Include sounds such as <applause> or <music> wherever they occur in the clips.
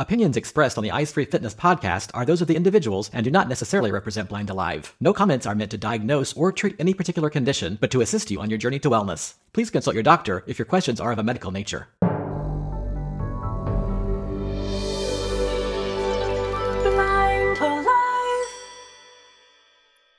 Opinions expressed on the Eyes Free Fitness podcast are those of the individuals and do not necessarily represent Blind Alive. No comments are meant to diagnose or treat any particular condition, but to assist you on your journey to wellness. Please consult your doctor if your questions are of a medical nature.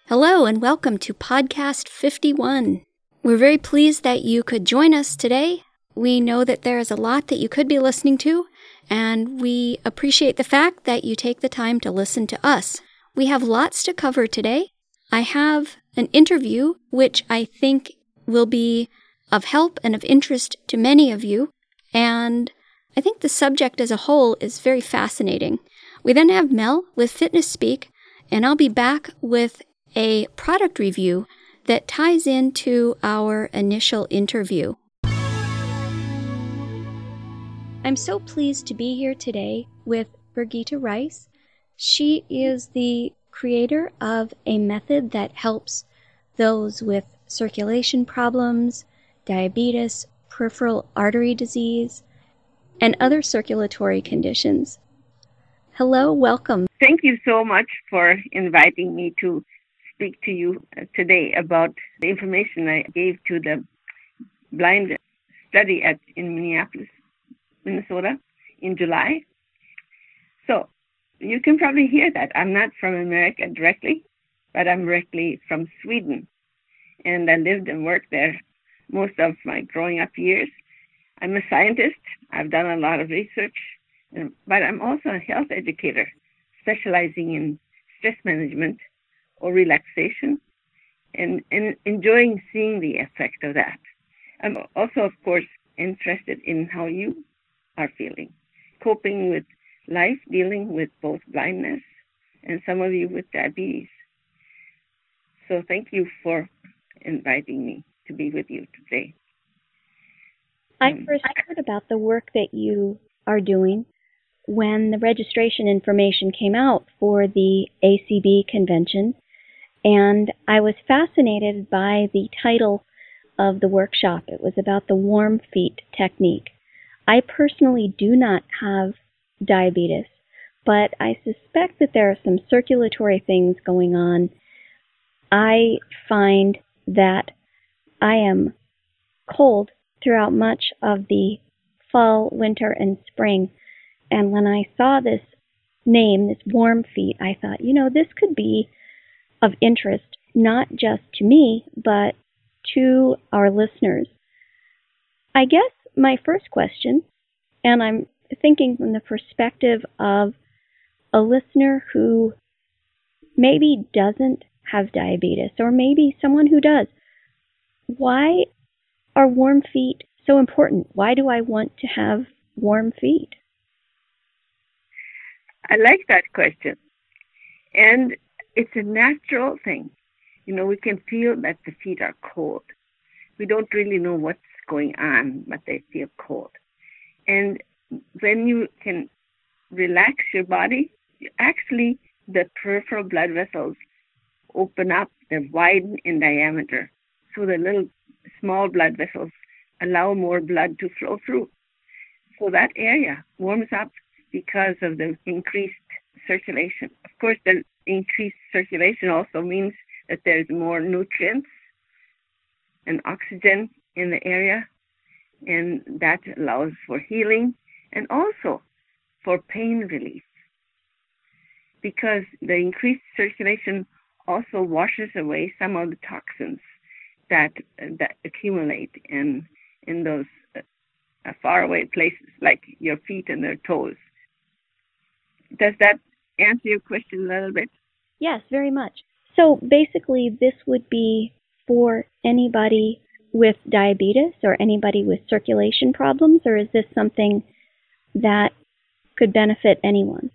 Hello, and welcome to Podcast 51. We're very pleased that you could join us today. We know that there is a lot that you could be listening to, and we appreciate the fact that you take the time to listen to us. We have lots to cover today. I have an interview which I think will be of help and of interest to many of you, and I think the subject as a whole is very fascinating. We then have Mel with Fitness Speak, and I'll be back with a product review that ties into our initial interview. I'm so pleased to be here today with Birgitta Rice. She is the creator of a method that helps those with circulation problems, diabetes, peripheral artery disease, and other circulatory conditions. Hello, welcome. Thank you so much for inviting me to speak to you today about the information I gave to the blind study at in Minneapolis, Minnesota in July. So you can probably hear that. I'm not from America directly, but I'm directly from Sweden. And I lived and worked there most of my growing up years. I'm a scientist. I've done a lot of research, but I'm also a health educator specializing in stress management or relaxation and, and enjoying seeing the effect of that. I'm also, of course, interested in how you are feeling, coping with life, dealing with both blindness and some of you with diabetes. So thank you for inviting me to be with you today. I um, first heard about the work that you are doing when the registration information came out for the ACB convention and I was fascinated by the title of the workshop. It was about the warm feet technique. I personally do not have diabetes, but I suspect that there are some circulatory things going on. I find that I am cold throughout much of the fall, winter, and spring. And when I saw this name, this warm feet, I thought, you know, this could be of interest, not just to me, but to our listeners. I guess my first question, and I'm thinking from the perspective of a listener who maybe doesn't have diabetes, or maybe someone who does, why are warm feet so important? Why do I want to have warm feet? I like that question. And it's a natural thing. You know, we can feel that the feet are cold. We don't really know what's going on, but they feel cold. And when you can relax your body, actually the peripheral blood vessels open up, they widen in diameter. So the little small blood vessels allow more blood to flow through. So that area warms up because of the increased circulation. Of course, the increased circulation also means that there's more nutrients and oxygen in the area, and that allows for healing and also for pain relief. Because the increased circulation also washes away some of the toxins that that accumulate in in those uh, faraway places like your feet and their toes. Does that answer your question a little bit? Yes, very much. So basically, this would be for anybody with diabetes or anybody with circulation problems, or is this something that could benefit anyone?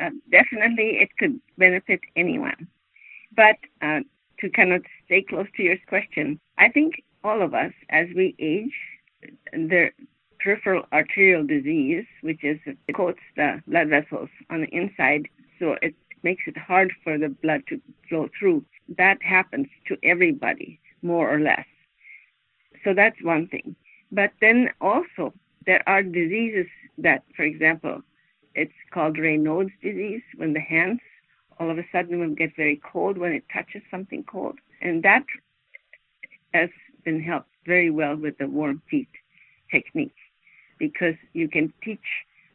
Uh, definitely, it could benefit anyone. But uh, to kind of stay close to your question, I think all of us, as we age, the peripheral arterial disease, which is it coats the blood vessels on the inside, so it makes it hard for the blood to flow through. That happens to everybody, more or less. So that's one thing. But then also, there are diseases that, for example, it's called Raynaud's disease when the hands all of a sudden will get very cold when it touches something cold. And that has been helped very well with the warm feet technique because you can teach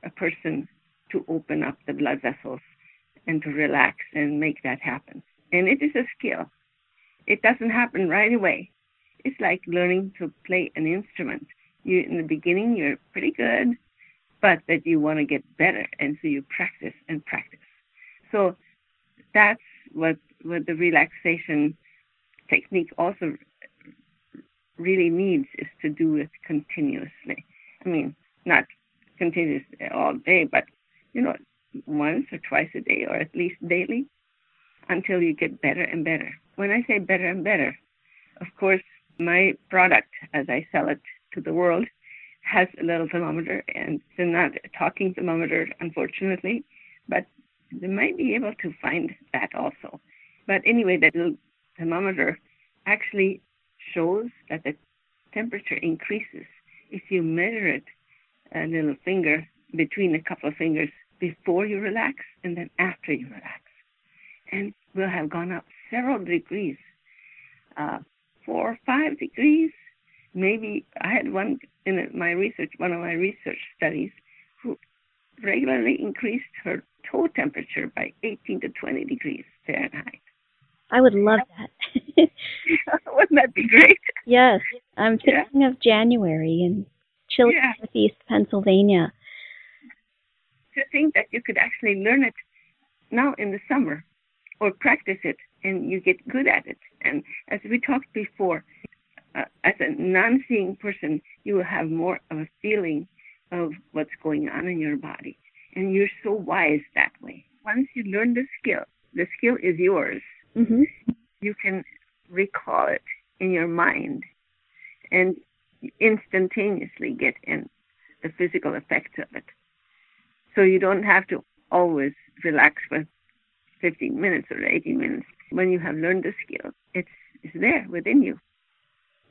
a person to open up the blood vessels and to relax and make that happen. And it is a skill. It doesn't happen right away. It's like learning to play an instrument. You in the beginning you're pretty good, but that you want to get better and so you practice and practice. So that's what what the relaxation technique also really needs is to do it continuously. I mean, not continuously all day, but you know, once or twice a day or at least daily until you get better and better. When I say better and better, of course, my product as I sell it to the world has a little thermometer and it's not a talking thermometer, unfortunately, but they might be able to find that also. But anyway, that little thermometer actually shows that the temperature increases if you measure it a little finger between a couple of fingers before you relax and then after you relax. And we'll have gone up several degrees, uh, four or five degrees. Maybe I had one in my research, one of my research studies, who regularly increased her toe temperature by 18 to 20 degrees Fahrenheit. I would love that. <laughs> Wouldn't that be great? Yes. I'm thinking yeah. of January in chilly yeah. northeast Pennsylvania. To think that you could actually learn it now in the summer or practice it and you get good at it. And as we talked before, uh, as a non seeing person, you will have more of a feeling of what's going on in your body. And you're so wise that way. Once you learn the skill, the skill is yours. Mm-hmm. You can recall it in your mind and instantaneously get in the physical effects of it. So you don't have to always relax for 15 minutes or 18 minutes. When you have learned the skill, it's, it's there within you.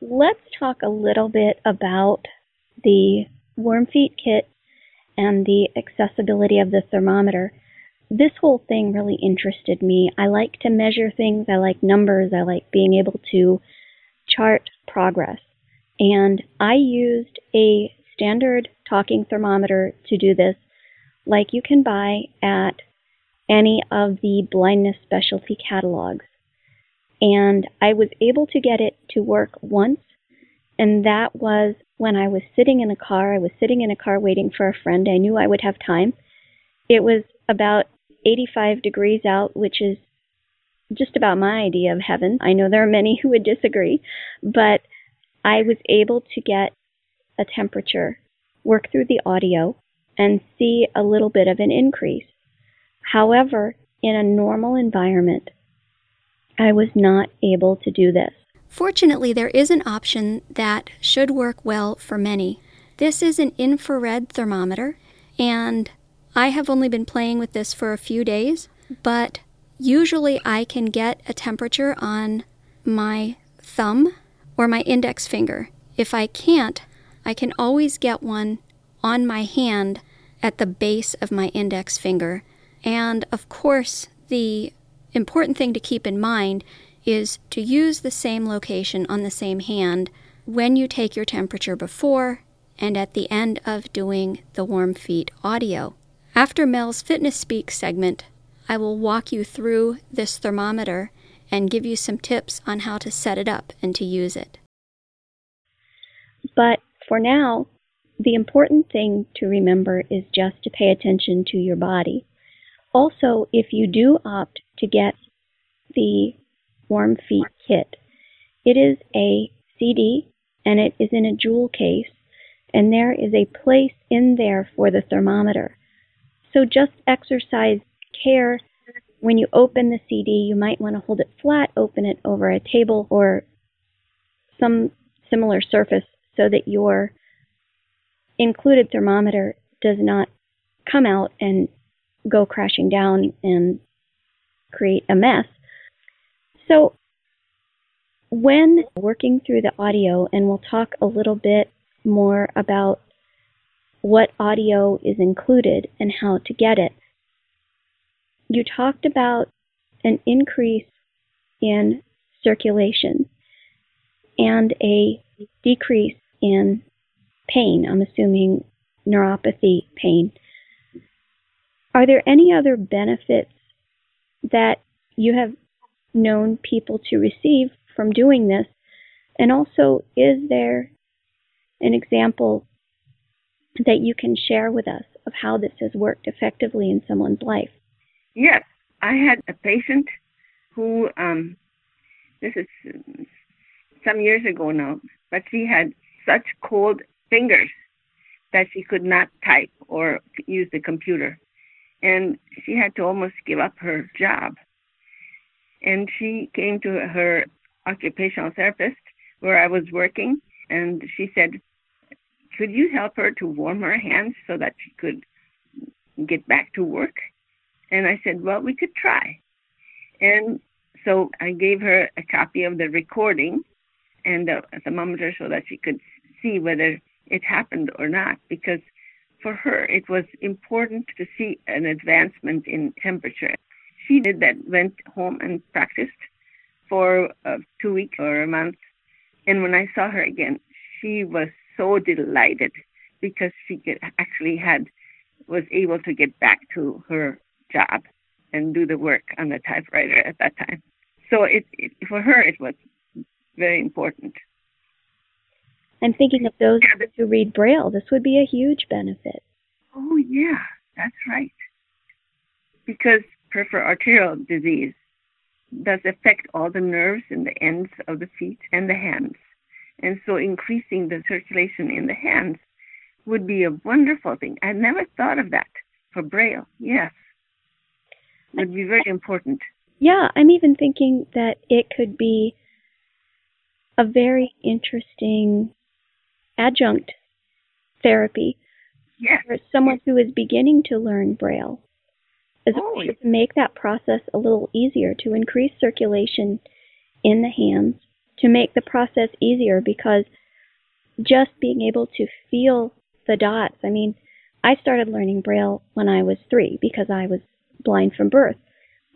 Let's talk a little bit about the warm feet kit and the accessibility of the thermometer. This whole thing really interested me. I like to measure things, I like numbers, I like being able to chart progress. And I used a standard talking thermometer to do this, like you can buy at any of the blindness specialty catalogs. And I was able to get it to work once, and that was when I was sitting in a car. I was sitting in a car waiting for a friend. I knew I would have time. It was about 85 degrees out, which is just about my idea of heaven. I know there are many who would disagree, but I was able to get a temperature, work through the audio, and see a little bit of an increase. However, in a normal environment, I was not able to do this. Fortunately, there is an option that should work well for many. This is an infrared thermometer, and I have only been playing with this for a few days, but usually I can get a temperature on my thumb or my index finger. If I can't, I can always get one on my hand at the base of my index finger. And of course, the important thing to keep in mind is to use the same location on the same hand when you take your temperature before and at the end of doing the warm feet audio. After Mel's Fitness Speak segment, I will walk you through this thermometer and give you some tips on how to set it up and to use it. But for now, the important thing to remember is just to pay attention to your body. Also, if you do opt to get the Warm Feet Kit. It is a CD and it is in a jewel case, and there is a place in there for the thermometer. So just exercise care when you open the CD. You might want to hold it flat, open it over a table or some similar surface so that your included thermometer does not come out and go crashing down and create a mess. So, when working through the audio, and we'll talk a little bit more about what audio is included and how to get it. You talked about an increase in circulation and a decrease in pain. I'm assuming neuropathy pain. Are there any other benefits that you have known people to receive from doing this? And also, is there an example that you can share with us of how this has worked effectively in someone's life? Yes, I had a patient who, um, this is some years ago now, but she had such cold fingers that she could not type or use the computer. And she had to almost give up her job. And she came to her occupational therapist where I was working, and she said, Could you help her to warm her hands so that she could get back to work? And I said, Well, we could try. And so I gave her a copy of the recording and the thermometer so that she could see whether it happened or not because for her it was important to see an advancement in temperature. She did that, went home and practiced for uh, two weeks or a month. And when I saw her again, she was so delighted because she could, actually had was able to get back to her job and do the work on the typewriter at that time. So it, it for her it was very important. I'm thinking of those who read Braille. This would be a huge benefit. Oh, yeah, that's right. Because peripheral arterial disease does affect all the nerves in the ends of the feet and the hands. And so increasing the circulation in the hands would be a wonderful thing. I never thought of that for Braille. Yes. It Would be very important. Yeah, I'm even thinking that it could be a very interesting adjunct therapy yes. for someone who is beginning to learn Braille. As oh, to make that process a little easier, to increase circulation in the hands, to make the process easier because just being able to feel the dots. I mean, I started learning Braille when I was three because I was blind from birth.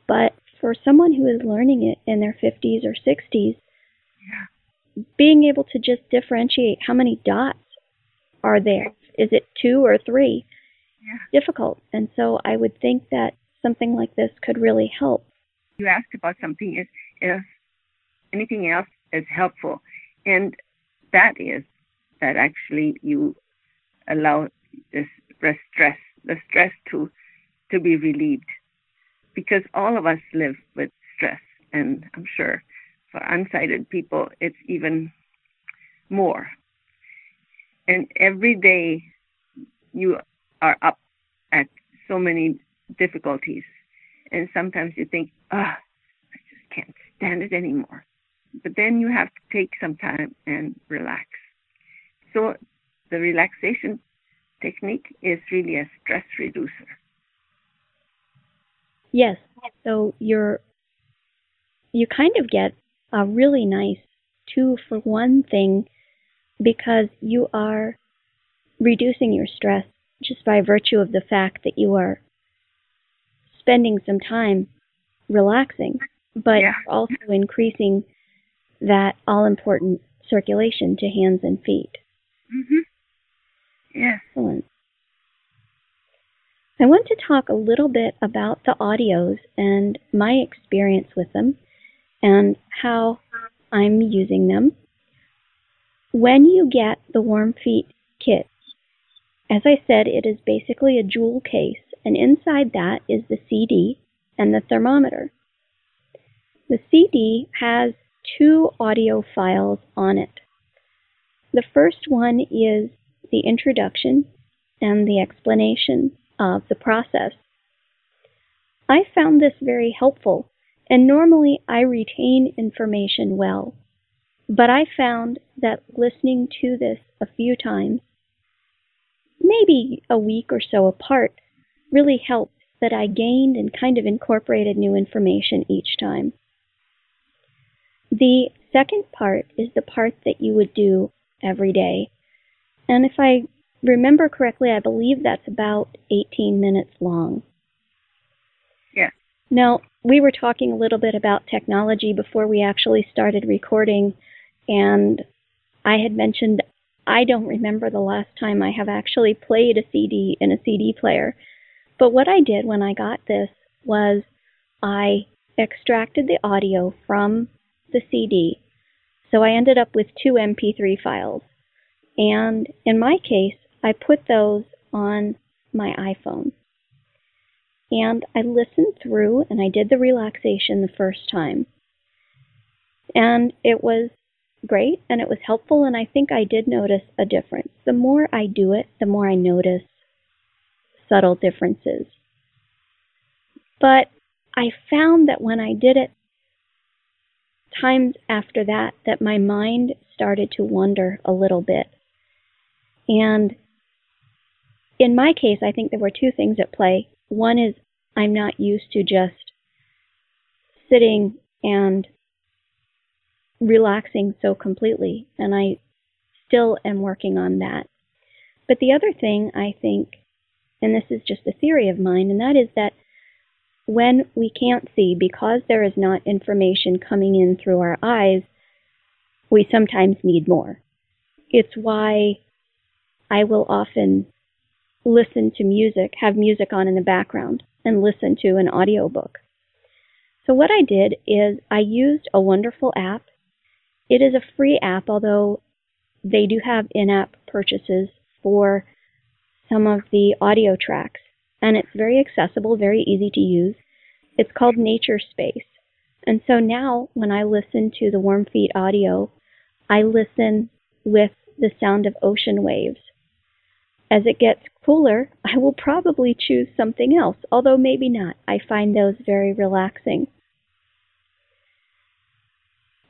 But for someone who is learning it in their 50s or 60s, yeah being able to just differentiate how many dots are there. Is it two or three? Yeah. Difficult. And so I would think that something like this could really help. You asked about something if, if anything else is helpful. And that is that actually you allow this stress, the stress to to be relieved. Because all of us live with stress and I'm sure for unsighted people, it's even more. And every day you are up at so many difficulties. And sometimes you think, ah, oh, I just can't stand it anymore. But then you have to take some time and relax. So the relaxation technique is really a stress reducer. Yes. So you're you kind of get a really nice two for one thing because you are reducing your stress just by virtue of the fact that you are spending some time relaxing, but yeah. also increasing that all important circulation to hands and feet. Mm-hmm. Yes. Excellent. I want to talk a little bit about the audios and my experience with them and how I'm using them. When you get the Warm Feet kit, as I said, it is basically a jewel case, and inside that is the CD and the thermometer. The CD has two audio files on it. The first one is the introduction and the explanation of the process. I found this very helpful and normally I retain information well. But I found that listening to this a few times, maybe a week or so apart, really helped that I gained and kind of incorporated new information each time. The second part is the part that you would do every day. And if I remember correctly, I believe that's about 18 minutes long. Now, we were talking a little bit about technology before we actually started recording, and I had mentioned I don't remember the last time I have actually played a CD in a CD player. But what I did when I got this was I extracted the audio from the CD. So I ended up with two MP3 files. And in my case, I put those on my iPhone. And I listened through and I did the relaxation the first time. And it was great and it was helpful, and I think I did notice a difference. The more I do it, the more I notice subtle differences. But I found that when I did it times after that, that my mind started to wander a little bit. And in my case, I think there were two things at play. One is I'm not used to just sitting and relaxing so completely, and I still am working on that. But the other thing I think, and this is just a theory of mine, and that is that when we can't see, because there is not information coming in through our eyes, we sometimes need more. It's why I will often listen to music, have music on in the background, and listen to an audiobook. So what I did is I used a wonderful app it is a free app, although they do have in app purchases for some of the audio tracks, and it's very accessible, very easy to use. It's called Nature Space. And so now, when I listen to the Warm Feet audio, I listen with the sound of ocean waves. As it gets cooler, I will probably choose something else, although maybe not. I find those very relaxing.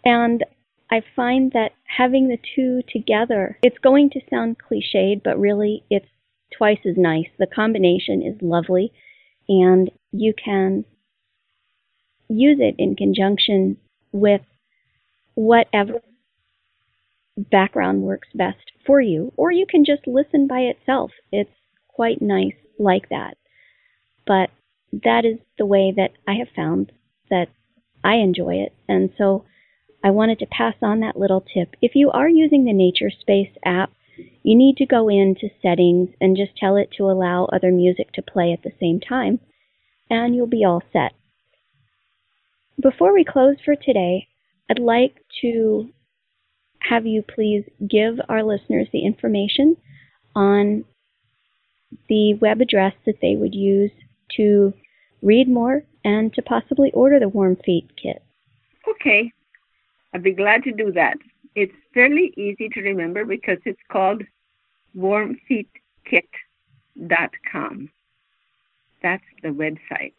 And I find that having the two together, it's going to sound cliched, but really it's twice as nice. The combination is lovely, and you can use it in conjunction with whatever background works best for you, or you can just listen by itself. It's quite nice like that. But that is the way that I have found that I enjoy it. And so I wanted to pass on that little tip. If you are using the Nature Space app, you need to go into settings and just tell it to allow other music to play at the same time, and you'll be all set. Before we close for today, I'd like to have you please give our listeners the information on the web address that they would use to read more and to possibly order the Warm Feet kit. Okay. I'd be glad to do that. It's fairly easy to remember because it's called warmfeetkit.com. That's the website.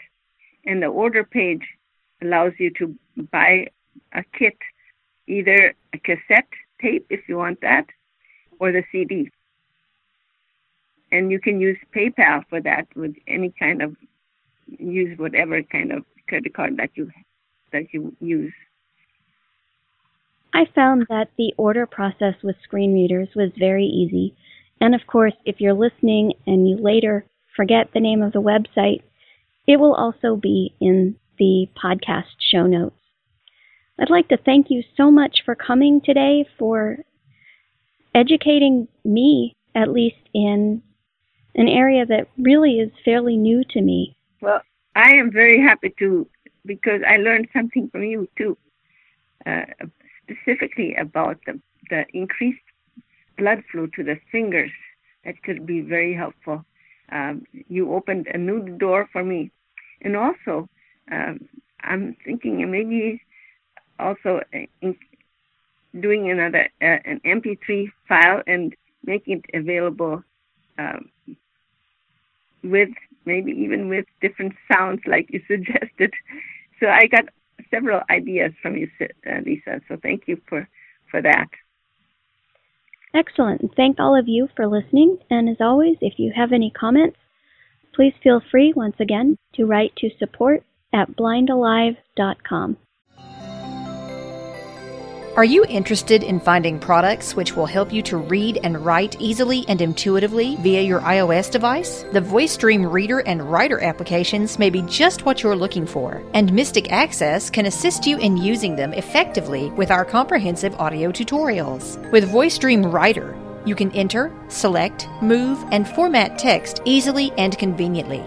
And the order page allows you to buy a kit, either a cassette tape if you want that, or the CD. And you can use PayPal for that with any kind of use whatever kind of credit card that you that you use. I found that the order process with screen readers was very easy. And of course, if you're listening and you later forget the name of the website, it will also be in the podcast show notes. I'd like to thank you so much for coming today, for educating me, at least in an area that really is fairly new to me. Well, I am very happy to, because I learned something from you too. Uh, specifically about the, the increased blood flow to the fingers. That could be very helpful. Um, you opened a new door for me. And also, um, I'm thinking maybe also in doing another uh, an MP3 file and making it available um, with maybe even with different sounds like you <laughs> suggested. So I got several ideas from you, uh, Lisa. So thank you for, for that. Excellent. Thank all of you for listening. And as always, if you have any comments, please feel free once again to write to support at blindalive.com. Are you interested in finding products which will help you to read and write easily and intuitively via your iOS device? The VoiceStream Reader and Writer applications may be just what you're looking for, and Mystic Access can assist you in using them effectively with our comprehensive audio tutorials. With VoiceStream Writer, you can enter, select, move, and format text easily and conveniently.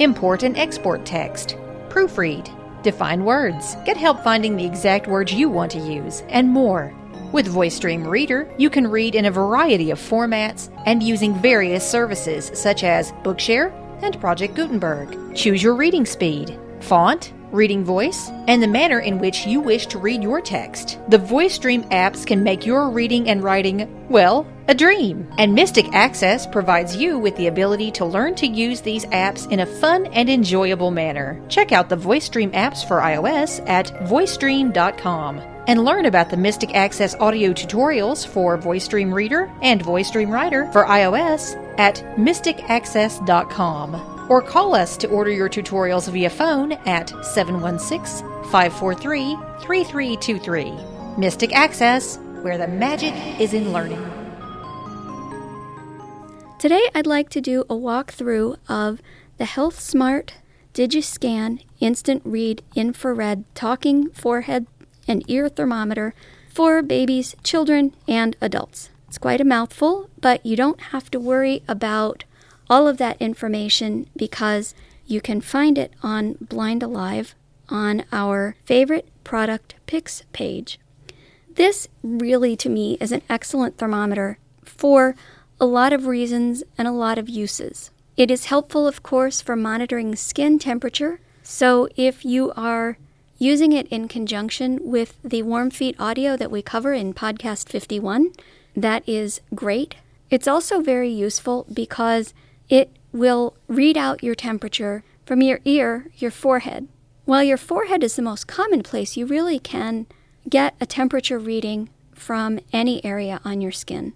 Import and export text. Proofread define words, get help finding the exact words you want to use, and more. With VoiceStream Reader, you can read in a variety of formats and using various services such as Bookshare and Project Gutenberg. Choose your reading speed, font, reading voice, and the manner in which you wish to read your text. The VoiceStream apps can make your reading and writing, well, a dream. And Mystic Access provides you with the ability to learn to use these apps in a fun and enjoyable manner. Check out the VoiceStream apps for iOS at voicestream.com and learn about the Mystic Access audio tutorials for VoiceStream Reader and VoiceStream Writer for iOS at mysticaccess.com or call us to order your tutorials via phone at 716 543 3323. Mystic Access, where the magic is in learning. Today, I'd like to do a walkthrough of the Health Smart DigiScan Instant Read Infrared Talking Forehead and Ear Thermometer for babies, children, and adults. It's quite a mouthful, but you don't have to worry about all of that information because you can find it on Blind Alive on our favorite product picks page. This really, to me, is an excellent thermometer for a lot of reasons and a lot of uses. It is helpful, of course, for monitoring skin temperature. So if you are using it in conjunction with the warm feet audio that we cover in podcast 51, that is great. It's also very useful because it will read out your temperature from your ear, your forehead. While your forehead is the most common place, you really can get a temperature reading from any area on your skin.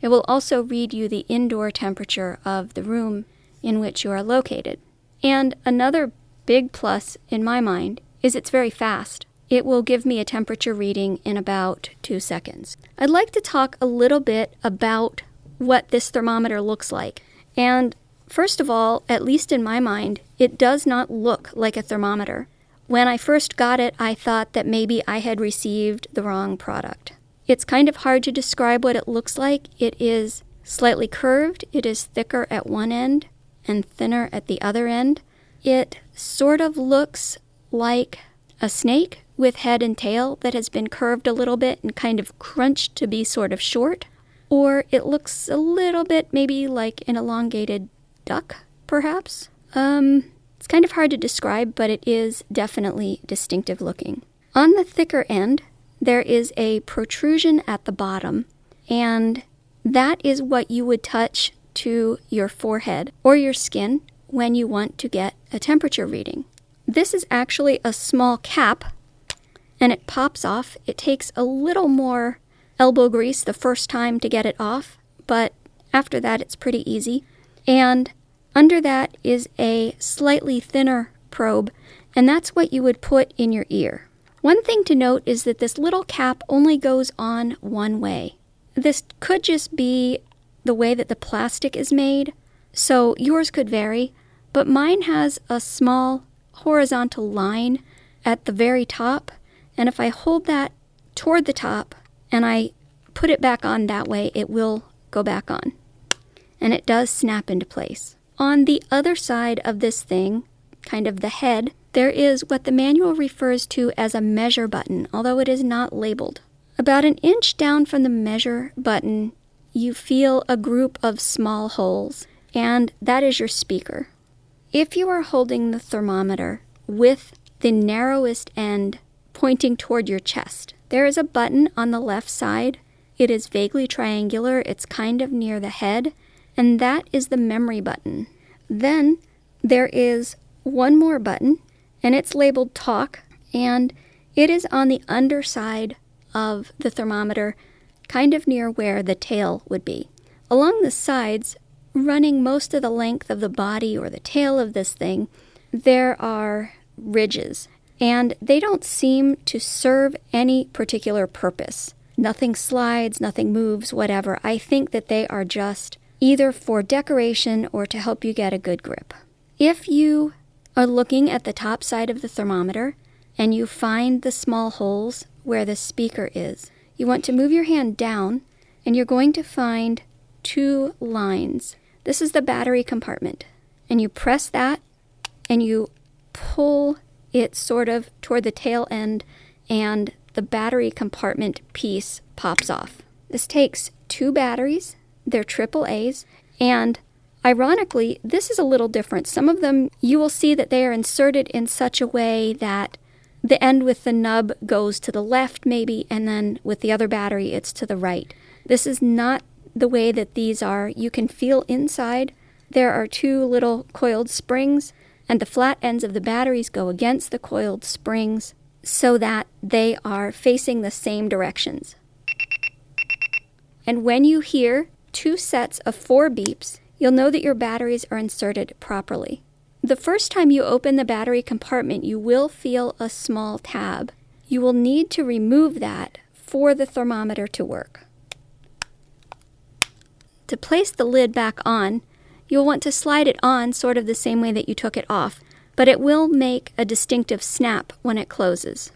It will also read you the indoor temperature of the room in which you are located. And another big plus in my mind is it's very fast. It will give me a temperature reading in about two seconds. I'd like to talk a little bit about what this thermometer looks like. And first of all, at least in my mind, it does not look like a thermometer. When I first got it, I thought that maybe I had received the wrong product. It's kind of hard to describe what it looks like. It is slightly curved, it is thicker at one end and thinner at the other end. It sort of looks like a snake with head and tail that has been curved a little bit and kind of crunched to be sort of short or it looks a little bit maybe like an elongated duck, perhaps. Um, it's kind of hard to describe, but it is definitely distinctive looking. On the thicker end, there is a protrusion at the bottom, and that is what you would touch to your forehead or your skin when you want to get a temperature reading. This is actually a small cap, and it pops off. It takes a little more elbow grease the first time to get it off, but after that it's pretty easy. And under that is a slightly thinner probe, and that's what you would put in your ear. One thing to note is that this little cap only goes on one way. This could just be the way that the plastic is made, so yours could vary, but mine has a small horizontal line at the very top, and if I hold that toward the top, and I put it back on that way, it will go back on. And it does snap into place. On the other side of this thing, kind of the head, there is what the manual refers to as a measure button, although it is not labeled. About an inch down from the measure button, you feel a group of small holes, and that is your speaker. If you are holding the thermometer with the narrowest end pointing toward your chest, there is a button on the left side. It is vaguely triangular, it's kind of near the head, and that is the memory button. Then there is one more button, and it's labeled talk, and it is on the underside of the thermometer, kind of near where the tail would be. Along the sides, running most of the length of the body or the tail of this thing, there are ridges. and they don't seem to serve any particular purpose. Nothing slides, nothing moves, whatever. I think that they are just either for decoration or to help you get a good grip. If you are looking at the top side of the thermometer and you find the small holes where the speaker is, you want to move your hand down and you're going to find two lines. This is the battery compartment. And you press that and you pull it sort of toward the tail end, and the battery compartment piece pops off. This takes two batteries, they're triple A's, and ironically, this is a little different. Some of them you will see that they are inserted in such a way that the end with the nub goes to the left, maybe, and then with the other battery, it's to the right. This is not the way that these are. You can feel inside. There are two little coiled springs and the flat ends of the batteries go against the coiled springs so that they are facing the same directions. And when you hear two sets of four beeps, you'll know that your batteries are inserted properly. The first time you open the battery compartment, you will feel a small tab. You will need to remove that for the thermometer to work. To place the lid back on, You'll want to slide it on sort of the same way that you took it off, but it will make a distinctive snap when it closes.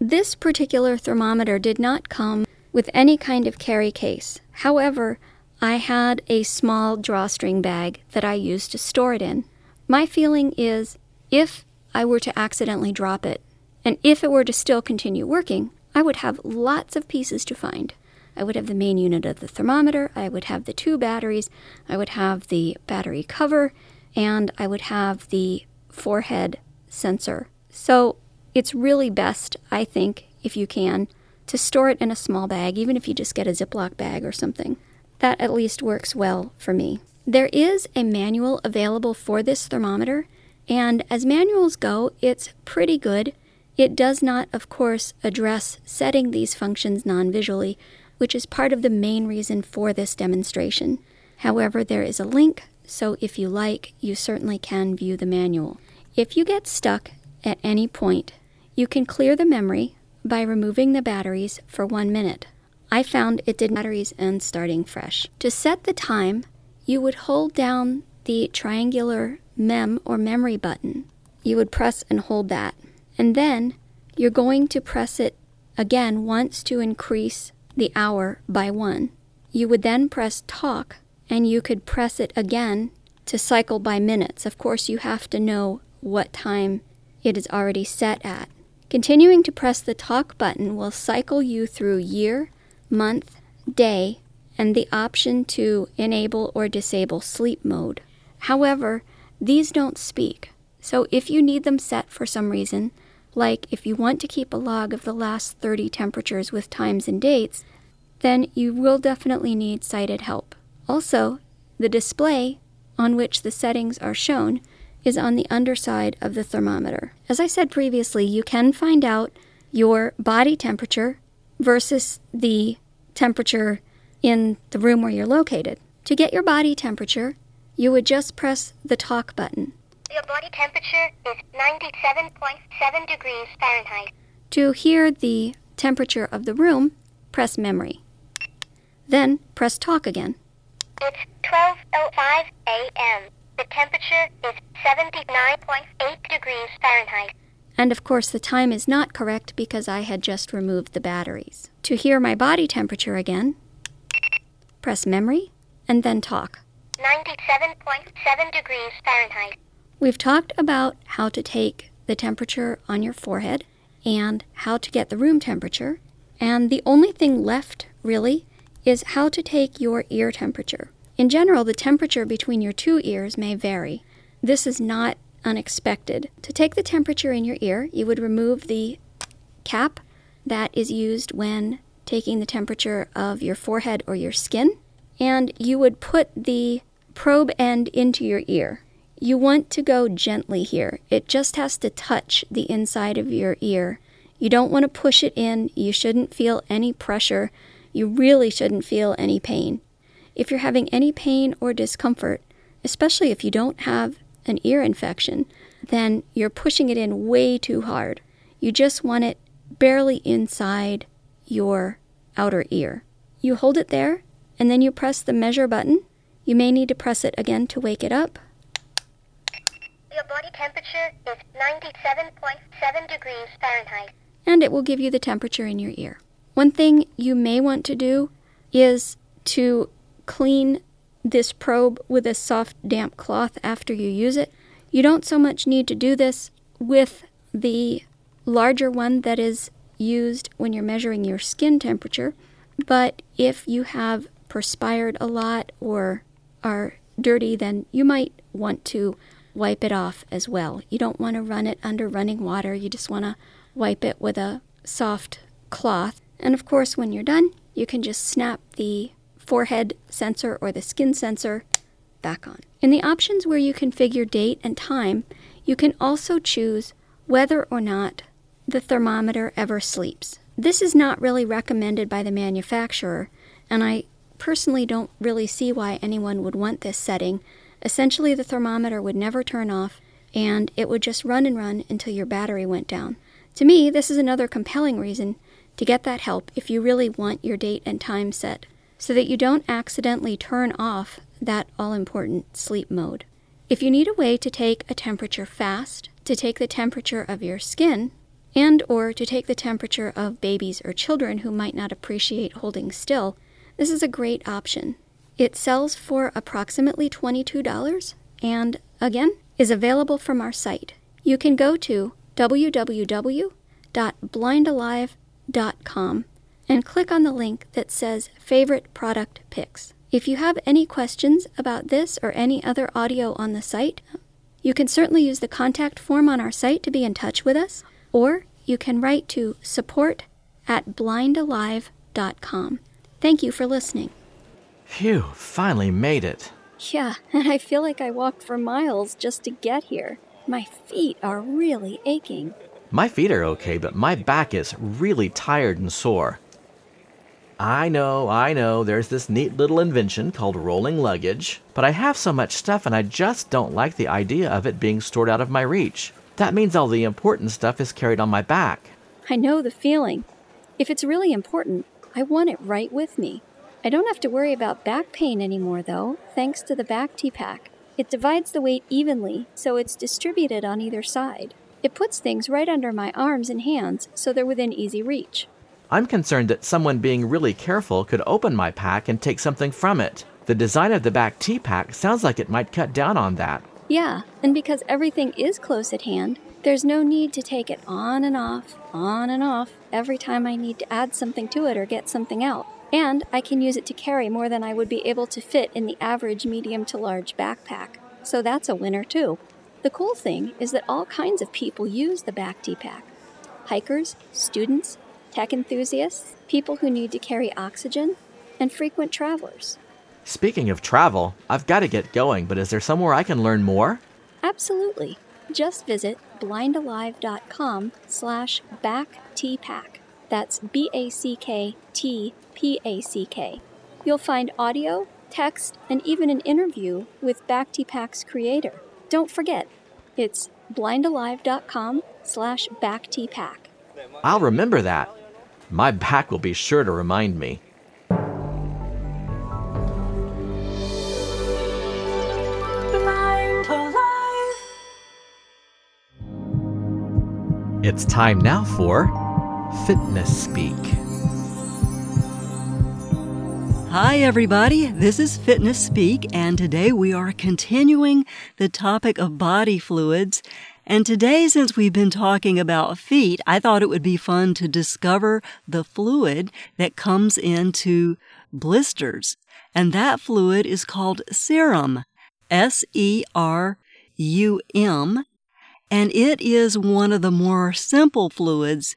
This particular thermometer did not come with any kind of carry case. However, I had a small drawstring bag that I used to store it in. My feeling is if I were to accidentally drop it, and if it were to still continue working, I would have lots of pieces to find. I would have the main unit of the thermometer, I would have the two batteries, I would have the battery cover, and I would have the forehead sensor. So it's really best, I think, if you can, to store it in a small bag, even if you just get a Ziploc bag or something. That at least works well for me. There is a manual available for this thermometer, and as manuals go, it's pretty good. It does not, of course, address setting these functions non visually, which is part of the main reason for this demonstration. However, there is a link, so if you like, you certainly can view the manual. If you get stuck at any point, you can clear the memory by removing the batteries for one minute. I found it did batteries and starting fresh. To set the time, you would hold down the triangular mem or memory button. You would press and hold that. And then you're going to press it again once to increase the hour by one. You would then press talk and you could press it again to cycle by minutes. Of course, you have to know what time it is already set at. Continuing to press the talk button will cycle you through year, month, day, and the option to enable or disable sleep mode. However, these don't speak, so if you need them set for some reason, like if you want to keep a log of the last 30 temperatures with times and dates, then you will definitely need sighted help. Also, the display on which the settings are shown is on the underside of the thermometer. As I said previously, you can find out your body temperature versus the temperature in the room where you're located. To get your body temperature, you would just press the talk button. Your body temperature is 97.7 degrees Fahrenheit. To hear the temperature of the room, press memory. Then press talk again. It's 12.05 a.m. The temperature is 79.8 degrees Fahrenheit. And of course, the time is not correct because I had just removed the batteries. To hear my body temperature again, press memory and then talk. 97.7 degrees Fahrenheit. We've talked about how to take the temperature on your forehead and how to get the room temperature. And the only thing left, really, is how to take your ear temperature. In general, the temperature between your two ears may vary. This is not unexpected. To take the temperature in your ear, you would remove the cap that is used when taking the temperature of your forehead or your skin, and you would put the probe end into your ear. You want to go gently here. It just has to touch the inside of your ear. You don't want to push it in. You shouldn't feel any pressure. You really shouldn't feel any pain. If you're having any pain or discomfort, especially if you don't have an ear infection, then you're pushing it in way too hard. You just want it barely inside your outer ear. You hold it there, and then you press the measure button. You may need to press it again to wake it up. Your body temperature is 97.7 degrees Fahrenheit. and it will give you the temperature in your ear. One thing you may want to do is to clean this probe with a soft, damp cloth after you use it. You don't so much need to do this with the larger one that is used when you're measuring your skin temperature, but if you have perspired a lot or are dirty, then you might want to wipe it off as well. You don't want to run it under running water, you just want to wipe it with a soft cloth. And of course, when you're done, you can just snap the forehead sensor or the skin sensor back on. In the options where you configure date and time, you can also choose whether or not the thermometer ever sleeps. This is not really recommended by the manufacturer, and I personally don't really see why anyone would want this setting. Essentially, the thermometer would never turn off and it would just run and run until your battery went down. To me, this is another compelling reason to get that help if you really want your date and time set so that you don't accidentally turn off that all important sleep mode. If you need a way to take a temperature fast, to take the temperature of your skin, and or to take the temperature of babies or children who might not appreciate holding still, this is a great option. It sells for approximately $22 and again is available from our site. You can go to www.blindalive.com and click on the link that says Favorite Product Picks. If you have any questions about this or any other audio on the site, you can certainly use the contact form on our site to be in touch with us, or you can write to support at blindalive.com. Thank you for listening. Phew, finally made it. Yeah, and I feel like I walked for miles just to get here. My feet are really aching. My feet are okay, but my back is really tired and sore. I know, I know, there's this neat little invention called rolling luggage, but I have so much stuff and I just don't like the idea of it being stored out of my reach. That means all the important stuff is carried on my back. I know the feeling. If it's really important, I want it right with me. I don't have to worry about back pain anymore, though, thanks to the Back T Pack. It divides the weight evenly, so it's distributed on either side. It puts things right under my arms and hands, so they're within easy reach. I'm concerned that someone being really careful could open my pack and take something from it. The design of the back T pack sounds like it might cut down on that. Yeah, and because everything is close at hand, there's no need to take it on and off, on and off, every time I need to add something to it or get something out. And I can use it to carry more than I would be able to fit in the average medium to large backpack. So that's a winner too. The cool thing is that all kinds of people use the Back T Pack hikers, students, tech enthusiasts, people who need to carry oxygen, and frequent travelers. Speaking of travel, I've got to get going, but is there somewhere I can learn more? Absolutely. Just visit blindalive.com slash backtpack. That's B-A-C-K-T-P-A-C-K. You'll find audio, text, and even an interview with Back T Pack's creator. Don't forget, it's blindalive.com slash backtpack. I'll remember that. My back will be sure to remind me. It's time now for Fitness Speak. Hi, everybody. This is Fitness Speak, and today we are continuing the topic of body fluids. And today, since we've been talking about feet, I thought it would be fun to discover the fluid that comes into blisters. And that fluid is called serum. S E R U M. And it is one of the more simple fluids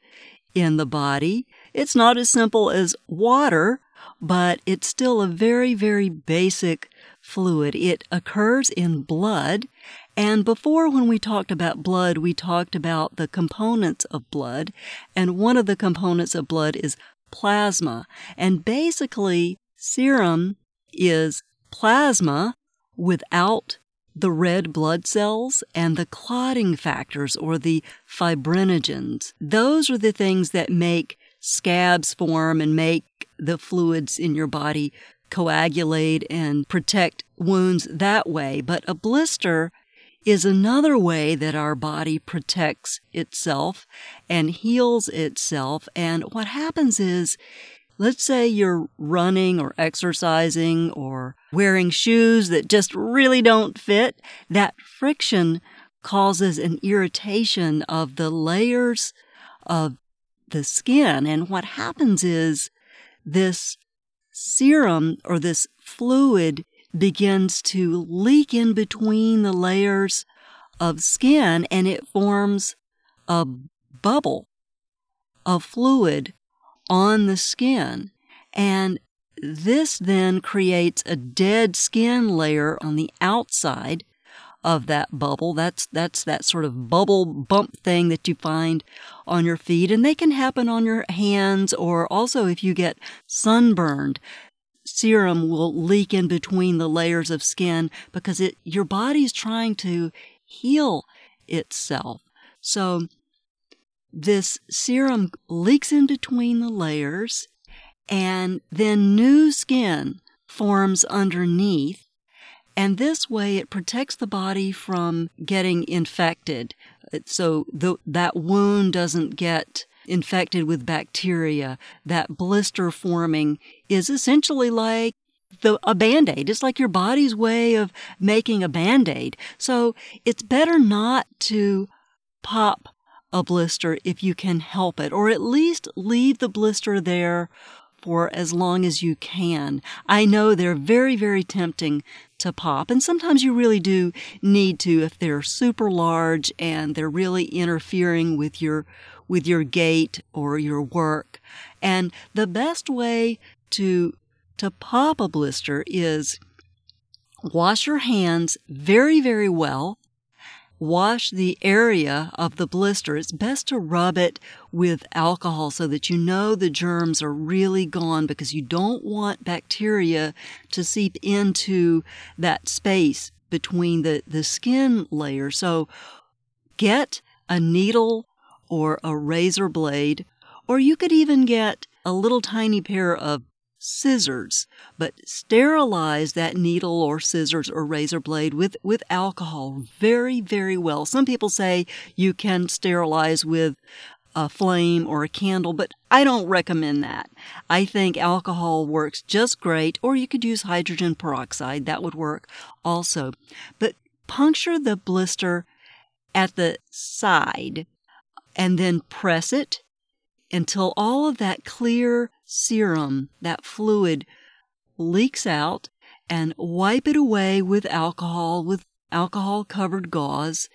in the body. It's not as simple as water, but it's still a very, very basic fluid. It occurs in blood. And before, when we talked about blood, we talked about the components of blood. And one of the components of blood is plasma. And basically, serum is plasma without the red blood cells and the clotting factors or the fibrinogens. Those are the things that make scabs form and make the fluids in your body coagulate and protect wounds that way. But a blister is another way that our body protects itself and heals itself. And what happens is Let's say you're running or exercising or wearing shoes that just really don't fit. That friction causes an irritation of the layers of the skin. And what happens is this serum or this fluid begins to leak in between the layers of skin and it forms a bubble of fluid on the skin. And this then creates a dead skin layer on the outside of that bubble. That's, that's that sort of bubble bump thing that you find on your feet. And they can happen on your hands or also if you get sunburned. Serum will leak in between the layers of skin because it, your body's trying to heal itself. So this serum leaks in between the layers and then new skin forms underneath. And this way it protects the body from getting infected. So the, that wound doesn't get infected with bacteria. That blister forming is essentially like the, a band-aid. It's like your body's way of making a band-aid. So it's better not to pop a blister if you can help it, or at least leave the blister there for as long as you can. I know they're very, very tempting to pop, and sometimes you really do need to if they're super large and they're really interfering with your with your gait or your work. And the best way to to pop a blister is wash your hands very, very well wash the area of the blister. It's best to rub it with alcohol so that you know the germs are really gone because you don't want bacteria to seep into that space between the, the skin layer. So get a needle or a razor blade, or you could even get a little tiny pair of scissors, but sterilize that needle or scissors or razor blade with, with alcohol very, very well. Some people say you can sterilize with a flame or a candle, but I don't recommend that. I think alcohol works just great, or you could use hydrogen peroxide. That would work also. But puncture the blister at the side and then press it until all of that clear serum, that fluid, leaks out and wipe it away with alcohol, with alcohol covered gauze,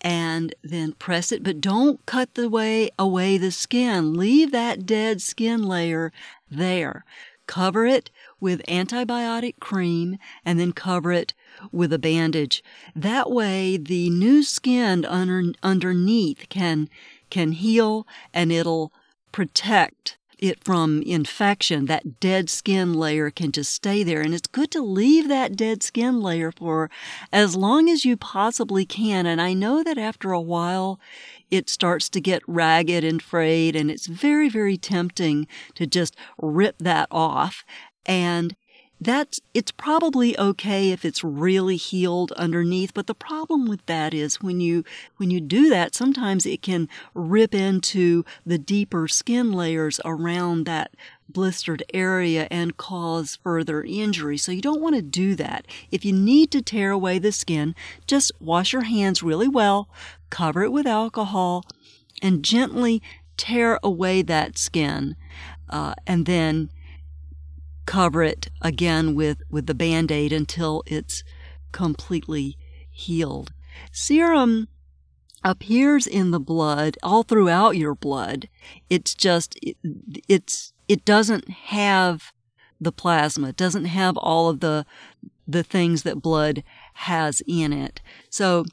and then press it, but don't cut the way away the skin. Leave that dead skin layer there. Cover it with antibiotic cream and then cover it with a bandage. That way the new skin under, underneath can, can heal and it'll protect it from infection, that dead skin layer can just stay there. And it's good to leave that dead skin layer for as long as you possibly can. And I know that after a while, it starts to get ragged and frayed, and it's very, very tempting to just rip that off. And that's it's probably okay if it's really healed underneath but the problem with that is when you when you do that sometimes it can rip into the deeper skin layers around that blistered area and cause further injury. So you don't want to do that. If you need to tear away the skin just wash your hands really well cover it with alcohol and gently tear away that skin uh, and then cover it again with, with the band aid until it's completely healed. Serum appears in the blood all throughout your blood. It's just, it, it's, it doesn't have the plasma. It doesn't have all of the, the things that blood has in it. So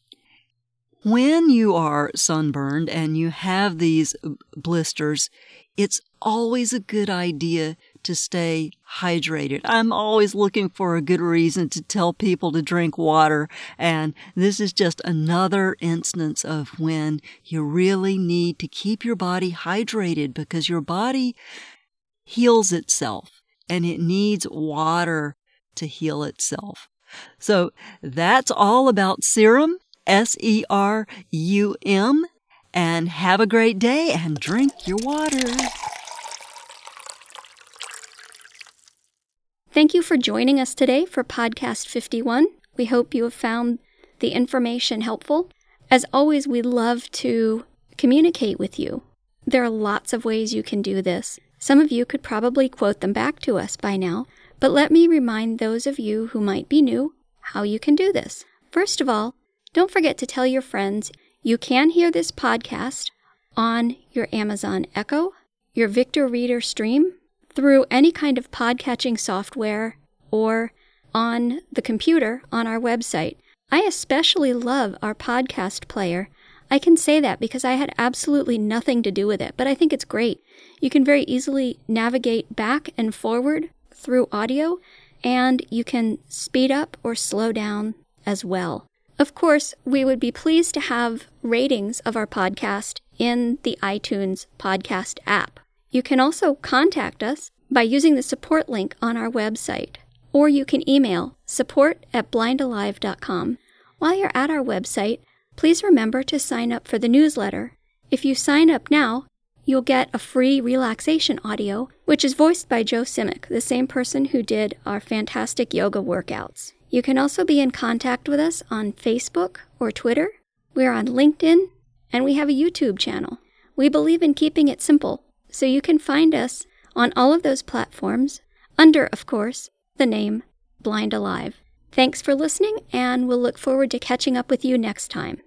when you are sunburned and you have these blisters, it's always a good idea to stay hydrated. I'm always looking for a good reason to tell people to drink water. And this is just another instance of when you really need to keep your body hydrated because your body heals itself and it needs water to heal itself. So that's all about serum, S E R U M. And have a great day and drink your water. Thank you for joining us today for Podcast 51. We hope you have found the information helpful. As always, we love to communicate with you. There are lots of ways you can do this. Some of you could probably quote them back to us by now, but let me remind those of you who might be new how you can do this. First of all, don't forget to tell your friends you can hear this podcast on your Amazon Echo, your Victor Reader Stream, through any kind of podcatching software or on the computer on our website. I especially love our podcast player. I can say that because I had absolutely nothing to do with it, but I think it's great. You can very easily navigate back and forward through audio, and you can speed up or slow down as well. Of course, we would be pleased to have ratings of our podcast in the iTunes podcast app. You can also contact us by using the support link on our website, or you can email support at blindalive.com. While you're at our website, please remember to sign up for the newsletter. If you sign up now, you'll get a free relaxation audio, which is voiced by Joe Simic, the same person who did our fantastic yoga workouts. You can also be in contact with us on Facebook or Twitter. We're on LinkedIn, and we have a YouTube channel. We believe in keeping it simple so you can find us on all of those platforms under, of course, the name Blind Alive. Thanks for listening, and we'll look forward to catching up with you next time.